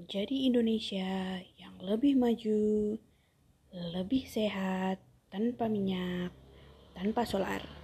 menjadi Indonesia yang lebih maju, lebih sehat, tanpa minyak, tanpa solar.